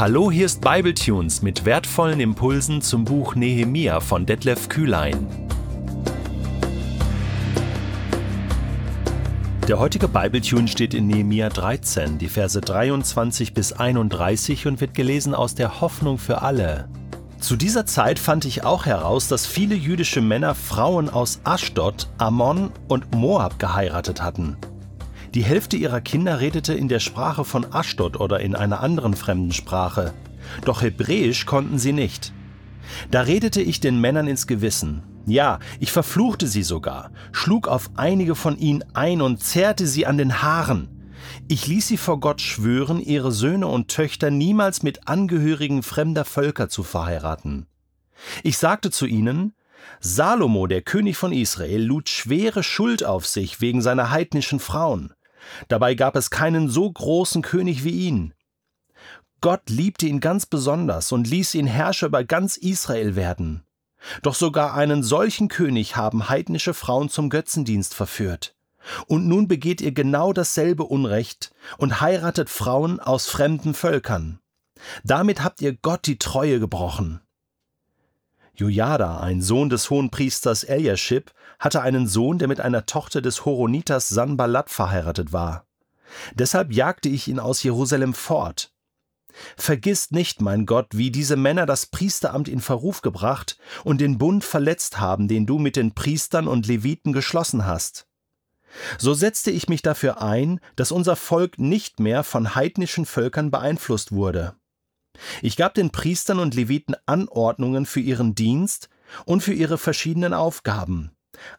Hallo, hier ist Bibletunes mit wertvollen Impulsen zum Buch Nehemia von Detlef Kühlein. Der heutige Bibletune steht in Nehemia 13, die Verse 23 bis 31 und wird gelesen aus der Hoffnung für alle. Zu dieser Zeit fand ich auch heraus, dass viele jüdische Männer Frauen aus Aschdod, Ammon und Moab geheiratet hatten. Die Hälfte ihrer Kinder redete in der Sprache von Aschdod oder in einer anderen fremden Sprache. Doch Hebräisch konnten sie nicht. Da redete ich den Männern ins Gewissen. Ja, ich verfluchte sie sogar, schlug auf einige von ihnen ein und zerrte sie an den Haaren. Ich ließ sie vor Gott schwören, ihre Söhne und Töchter niemals mit Angehörigen fremder Völker zu verheiraten. Ich sagte zu ihnen, Salomo, der König von Israel, lud schwere Schuld auf sich wegen seiner heidnischen Frauen. Dabei gab es keinen so großen König wie ihn. Gott liebte ihn ganz besonders und ließ ihn Herrscher über ganz Israel werden. Doch sogar einen solchen König haben heidnische Frauen zum Götzendienst verführt. Und nun begeht ihr genau dasselbe Unrecht und heiratet Frauen aus fremden Völkern. Damit habt ihr Gott die Treue gebrochen. Jojada, ein Sohn des Hohenpriesters Eliashib, hatte einen Sohn, der mit einer Tochter des Horoniters Sanballat verheiratet war. Deshalb jagte ich ihn aus Jerusalem fort. Vergiss nicht, mein Gott, wie diese Männer das Priesteramt in Verruf gebracht und den Bund verletzt haben, den du mit den Priestern und Leviten geschlossen hast. So setzte ich mich dafür ein, dass unser Volk nicht mehr von heidnischen Völkern beeinflusst wurde. Ich gab den Priestern und Leviten Anordnungen für ihren Dienst und für ihre verschiedenen Aufgaben.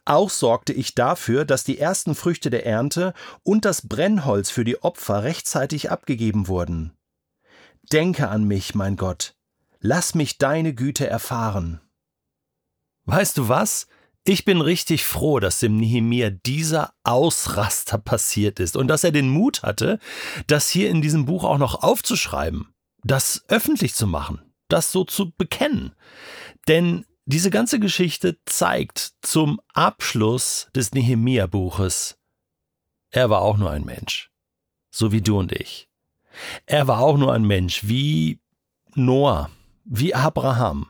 Auch sorgte ich dafür, dass die ersten Früchte der Ernte und das Brennholz für die Opfer rechtzeitig abgegeben wurden. Denke an mich, mein Gott, lass mich deine Güte erfahren. Weißt du was? Ich bin richtig froh, dass dem Nehemia dieser Ausraster passiert ist und dass er den Mut hatte, das hier in diesem Buch auch noch aufzuschreiben das öffentlich zu machen, das so zu bekennen. Denn diese ganze Geschichte zeigt zum Abschluss des Nehemia-Buches, er war auch nur ein Mensch, so wie du und ich. Er war auch nur ein Mensch wie Noah, wie Abraham,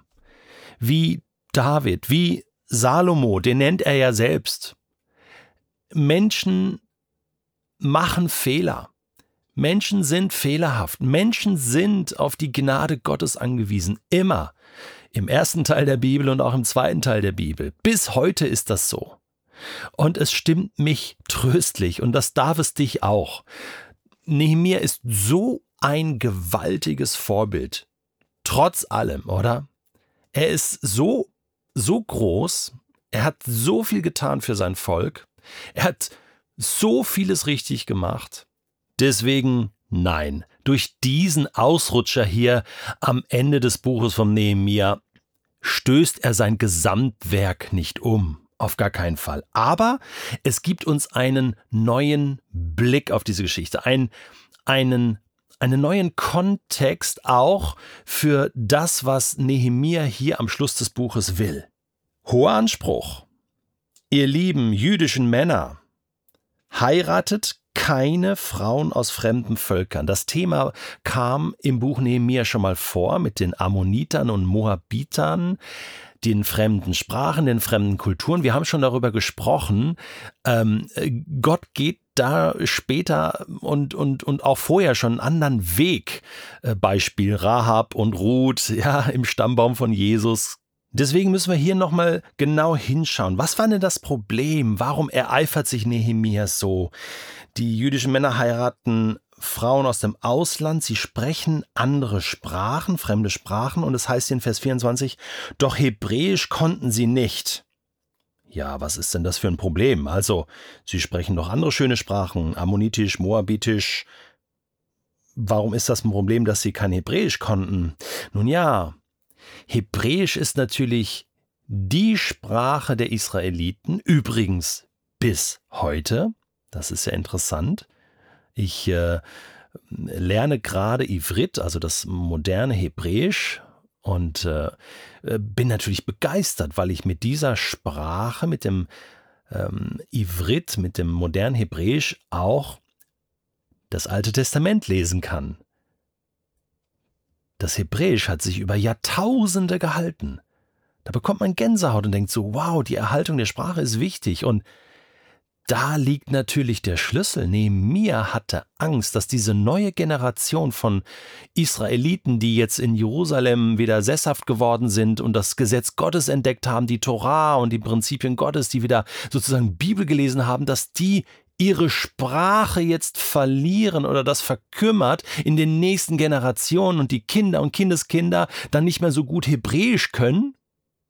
wie David, wie Salomo, den nennt er ja selbst. Menschen machen Fehler. Menschen sind fehlerhaft. Menschen sind auf die Gnade Gottes angewiesen. Immer. Im ersten Teil der Bibel und auch im zweiten Teil der Bibel. Bis heute ist das so. Und es stimmt mich tröstlich und das darf es dich auch. Nehemiah ist so ein gewaltiges Vorbild. Trotz allem, oder? Er ist so, so groß. Er hat so viel getan für sein Volk. Er hat so vieles richtig gemacht. Deswegen nein. Durch diesen Ausrutscher hier am Ende des Buches vom Nehemia stößt er sein Gesamtwerk nicht um. Auf gar keinen Fall. Aber es gibt uns einen neuen Blick auf diese Geschichte, einen, einen, einen neuen Kontext auch für das, was Nehemia hier am Schluss des Buches will. Hoher Anspruch. Ihr lieben jüdischen Männer, heiratet keine Frauen aus fremden Völkern. Das Thema kam im Buch Nehemiah schon mal vor mit den Ammonitern und Moabitern den fremden Sprachen, den fremden Kulturen. Wir haben schon darüber gesprochen. Ähm, Gott geht da später und, und, und auch vorher schon einen anderen Weg. Äh, Beispiel Rahab und Ruth, ja, im Stammbaum von Jesus Deswegen müssen wir hier nochmal genau hinschauen. Was war denn das Problem? Warum ereifert sich Nehemiah so? Die jüdischen Männer heiraten Frauen aus dem Ausland, sie sprechen andere Sprachen, fremde Sprachen, und es heißt in Vers 24, doch Hebräisch konnten sie nicht. Ja, was ist denn das für ein Problem? Also, sie sprechen doch andere schöne Sprachen, Ammonitisch, Moabitisch. Warum ist das ein Problem, dass sie kein Hebräisch konnten? Nun ja, Hebräisch ist natürlich die Sprache der Israeliten, übrigens bis heute. Das ist ja interessant. Ich äh, lerne gerade Ivrit, also das moderne Hebräisch, und äh, bin natürlich begeistert, weil ich mit dieser Sprache, mit dem ähm, Ivrit, mit dem modernen Hebräisch auch das Alte Testament lesen kann. Das Hebräisch hat sich über Jahrtausende gehalten. Da bekommt man Gänsehaut und denkt so, wow, die Erhaltung der Sprache ist wichtig. Und da liegt natürlich der Schlüssel. Nehemiah hatte Angst, dass diese neue Generation von Israeliten, die jetzt in Jerusalem wieder sesshaft geworden sind und das Gesetz Gottes entdeckt haben, die Torah und die Prinzipien Gottes, die wieder sozusagen Bibel gelesen haben, dass die ihre Sprache jetzt verlieren oder das verkümmert in den nächsten Generationen und die Kinder und Kindeskinder dann nicht mehr so gut Hebräisch können,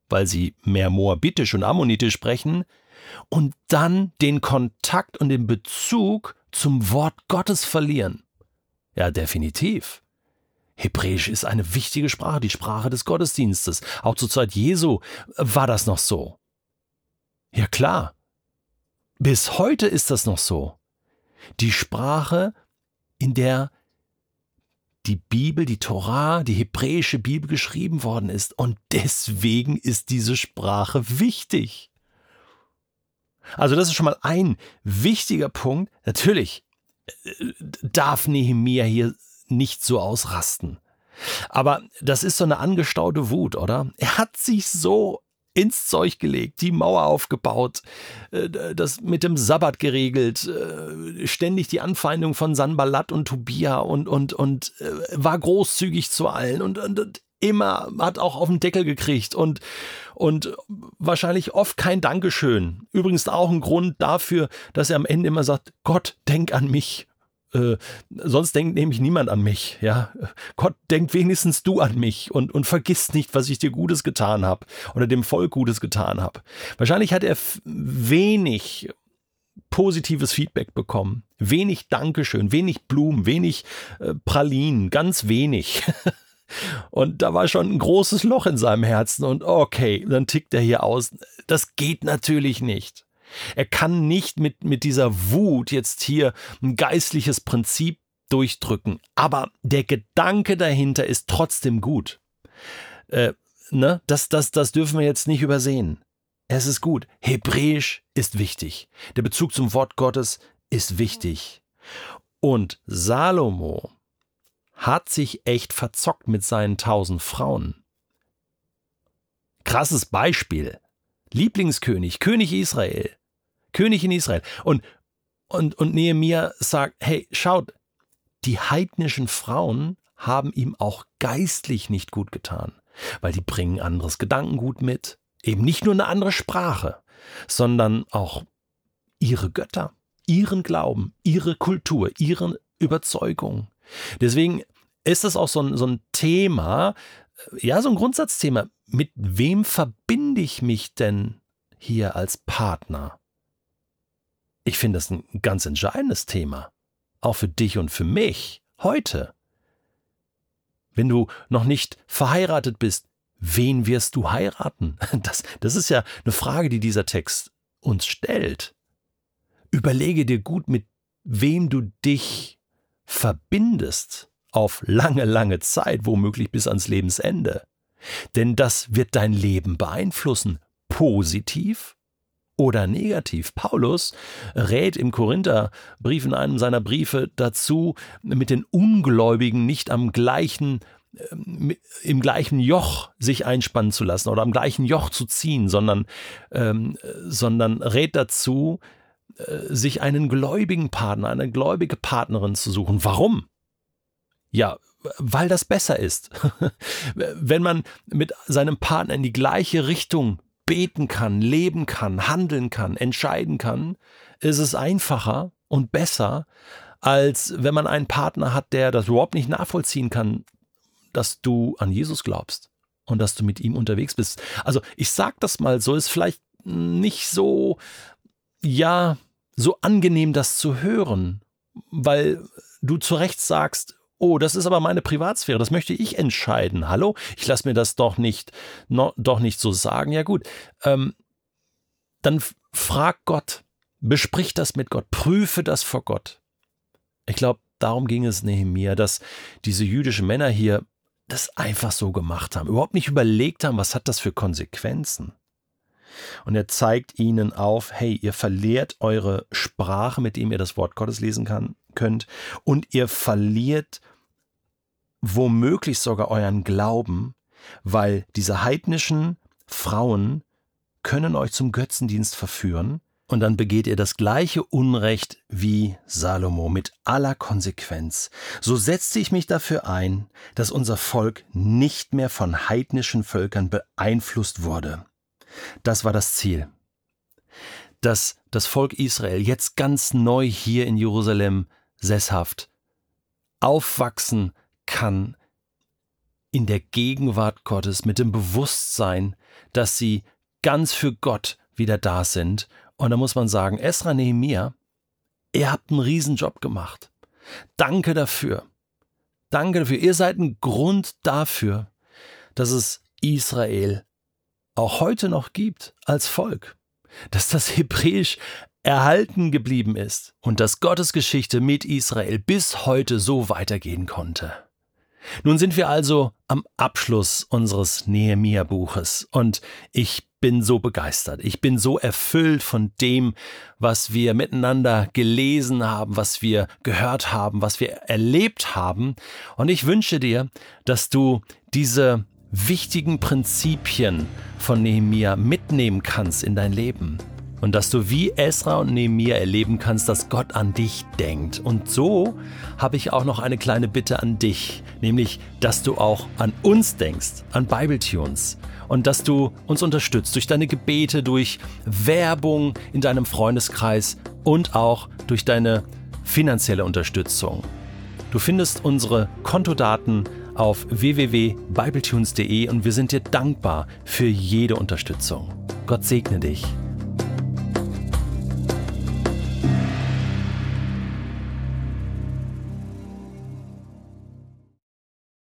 weil sie mehr Moabitisch und Ammonitisch sprechen, und dann den Kontakt und den Bezug zum Wort Gottes verlieren. Ja, definitiv. Hebräisch ist eine wichtige Sprache, die Sprache des Gottesdienstes. Auch zur Zeit Jesu war das noch so. Ja klar. Bis heute ist das noch so. Die Sprache, in der die Bibel, die Torah, die hebräische Bibel geschrieben worden ist. Und deswegen ist diese Sprache wichtig. Also das ist schon mal ein wichtiger Punkt. Natürlich äh, darf Nehemia hier nicht so ausrasten. Aber das ist so eine angestaute Wut, oder? Er hat sich so ins Zeug gelegt, die Mauer aufgebaut, äh, das mit dem Sabbat geregelt, äh, ständig die Anfeindung von Sanballat und Tobia und, und, und war großzügig zu allen und, und, und immer hat auch auf den Deckel gekriegt und, und wahrscheinlich oft kein Dankeschön. Übrigens auch ein Grund dafür, dass er am Ende immer sagt, Gott, denk an mich. Äh, sonst denkt nämlich niemand an mich. Ja, Gott denkt wenigstens du an mich und, und vergiss nicht, was ich dir Gutes getan habe oder dem Volk Gutes getan habe. Wahrscheinlich hat er wenig positives Feedback bekommen, wenig Dankeschön, wenig Blumen, wenig äh, Pralinen, ganz wenig. Und da war schon ein großes Loch in seinem Herzen und okay, dann tickt er hier aus. Das geht natürlich nicht. Er kann nicht mit, mit dieser Wut jetzt hier ein geistliches Prinzip durchdrücken. Aber der Gedanke dahinter ist trotzdem gut. Äh, ne? das, das, das dürfen wir jetzt nicht übersehen. Es ist gut. Hebräisch ist wichtig. Der Bezug zum Wort Gottes ist wichtig. Und Salomo hat sich echt verzockt mit seinen tausend Frauen. Krasses Beispiel. Lieblingskönig, König Israel. König in Israel. Und, und, und Nehemiah sagt, hey, schaut, die heidnischen Frauen haben ihm auch geistlich nicht gut getan, weil die bringen anderes Gedankengut mit, eben nicht nur eine andere Sprache, sondern auch ihre Götter, ihren Glauben, ihre Kultur, ihre Überzeugung. Deswegen ist das auch so ein, so ein Thema, äh, ja, so ein Grundsatzthema. Mit wem verbinde ich mich denn hier als Partner? Ich finde das ein ganz entscheidendes Thema. Auch für dich und für mich heute. Wenn du noch nicht verheiratet bist, wen wirst du heiraten? Das, das ist ja eine Frage, die dieser Text uns stellt. Überlege dir gut, mit wem du dich verbindest auf lange, lange Zeit, womöglich bis ans Lebensende. Denn das wird dein Leben beeinflussen, positiv oder negativ. Paulus rät im Korintherbrief in einem seiner Briefe dazu, mit den Ungläubigen nicht am gleichen ähm, im gleichen Joch sich einspannen zu lassen oder am gleichen Joch zu ziehen, sondern, ähm, sondern rät dazu, äh, sich einen gläubigen Partner, eine gläubige Partnerin zu suchen. Warum? Ja, weil das besser ist. Wenn man mit seinem Partner in die gleiche Richtung beten kann, leben kann, handeln kann, entscheiden kann, ist es einfacher und besser, als wenn man einen Partner hat, der das überhaupt nicht nachvollziehen kann, dass du an Jesus glaubst und dass du mit ihm unterwegs bist. Also ich sag das mal so, ist vielleicht nicht so, ja, so angenehm, das zu hören, weil du zu Recht sagst, Oh, das ist aber meine Privatsphäre, das möchte ich entscheiden. Hallo? Ich lasse mir das doch nicht, no, doch nicht so sagen. Ja gut, ähm, dann frag Gott, besprich das mit Gott, prüfe das vor Gott. Ich glaube, darum ging es Nehemiah, dass diese jüdischen Männer hier das einfach so gemacht haben, überhaupt nicht überlegt haben, was hat das für Konsequenzen. Und er zeigt ihnen auf, hey, ihr verliert eure Sprache, mit dem ihr das Wort Gottes lesen kann, könnt, und ihr verliert womöglich sogar euren Glauben, weil diese heidnischen Frauen können euch zum Götzendienst verführen und dann begeht ihr das gleiche Unrecht wie Salomo mit aller Konsequenz. So setze ich mich dafür ein, dass unser Volk nicht mehr von heidnischen Völkern beeinflusst wurde. Das war das Ziel. Dass das Volk Israel jetzt ganz neu hier in Jerusalem sesshaft aufwachsen kann in der Gegenwart Gottes mit dem Bewusstsein, dass sie ganz für Gott wieder da sind. Und da muss man sagen, Esra Nehemiah, ihr habt einen Riesenjob gemacht. Danke dafür. Danke dafür. Ihr seid ein Grund dafür, dass es Israel auch heute noch gibt als Volk. Dass das Hebräisch erhalten geblieben ist und dass Gottes Geschichte mit Israel bis heute so weitergehen konnte. Nun sind wir also am Abschluss unseres Nehemia-Buches und ich bin so begeistert. Ich bin so erfüllt von dem, was wir miteinander gelesen haben, was wir gehört haben, was wir erlebt haben. Und ich wünsche dir, dass du diese wichtigen Prinzipien von Nehemia mitnehmen kannst in dein Leben und dass du wie Esra und Nehemiah erleben kannst, dass Gott an dich denkt. Und so habe ich auch noch eine kleine Bitte an dich, nämlich, dass du auch an uns denkst, an Bibletunes und dass du uns unterstützt durch deine Gebete, durch Werbung in deinem Freundeskreis und auch durch deine finanzielle Unterstützung. Du findest unsere Kontodaten auf www.bibletunes.de und wir sind dir dankbar für jede Unterstützung. Gott segne dich.